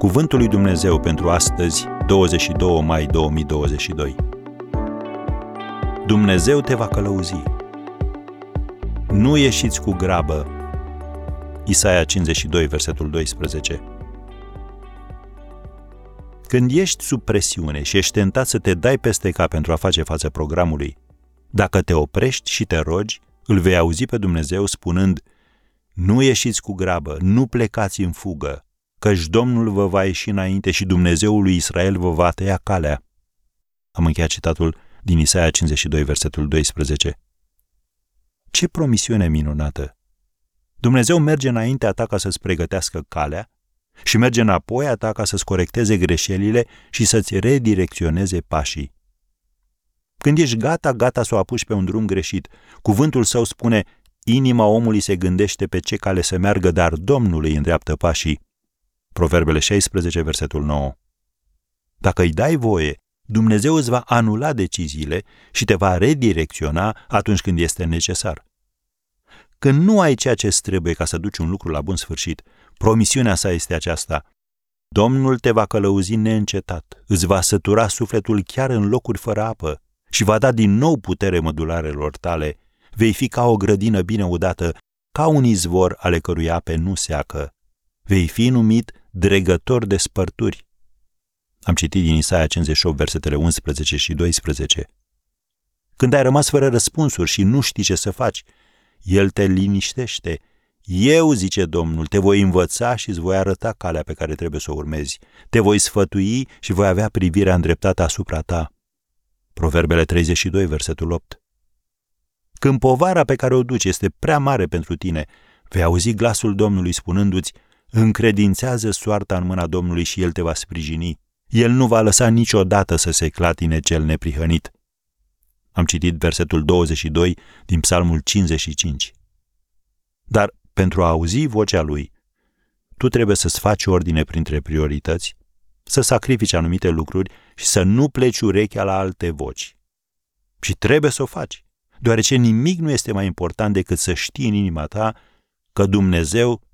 Cuvântul lui Dumnezeu pentru astăzi, 22 mai 2022. Dumnezeu te va călăuzi. Nu ieșiți cu grabă. Isaia 52, versetul 12. Când ești sub presiune și ești tentat să te dai peste cap pentru a face față programului, dacă te oprești și te rogi, îl vei auzi pe Dumnezeu spunând Nu ieșiți cu grabă, nu plecați în fugă, căci Domnul vă va ieși înainte și Dumnezeul lui Israel vă va tăia calea. Am încheiat citatul din Isaia 52, versetul 12. Ce promisiune minunată! Dumnezeu merge înaintea ta ca să-ți pregătească calea și merge înapoi a ta ca să-ți corecteze greșelile și să-ți redirecționeze pașii. Când ești gata, gata să o apuci pe un drum greșit, cuvântul său spune, inima omului se gândește pe ce cale să meargă, dar Domnul îi îndreaptă pașii. Proverbele 16, versetul 9. Dacă îi dai voie, Dumnezeu îți va anula deciziile și te va redirecționa atunci când este necesar. Când nu ai ceea ce îți trebuie ca să duci un lucru la bun sfârșit, promisiunea sa este aceasta. Domnul te va călăuzi neîncetat, îți va sătura sufletul chiar în locuri fără apă și va da din nou putere mădularelor tale. Vei fi ca o grădină bine udată, ca un izvor ale cărui ape nu seacă. Vei fi numit dregător de spărturi. Am citit din Isaia 58, versetele 11 și 12. Când ai rămas fără răspunsuri și nu știi ce să faci, El te liniștește. Eu, zice Domnul, te voi învăța și îți voi arăta calea pe care trebuie să o urmezi. Te voi sfătui și voi avea privirea îndreptată asupra ta. Proverbele 32, versetul 8. Când povara pe care o duci este prea mare pentru tine, vei auzi glasul Domnului spunându-ți, încredințează soarta în mâna Domnului și El te va sprijini. El nu va lăsa niciodată să se clatine cel neprihănit. Am citit versetul 22 din Psalmul 55. Dar pentru a auzi vocea lui, tu trebuie să-ți faci ordine printre priorități, să sacrifici anumite lucruri și să nu pleci urechea la alte voci. Și trebuie să o faci, deoarece nimic nu este mai important decât să știi în inima ta că Dumnezeu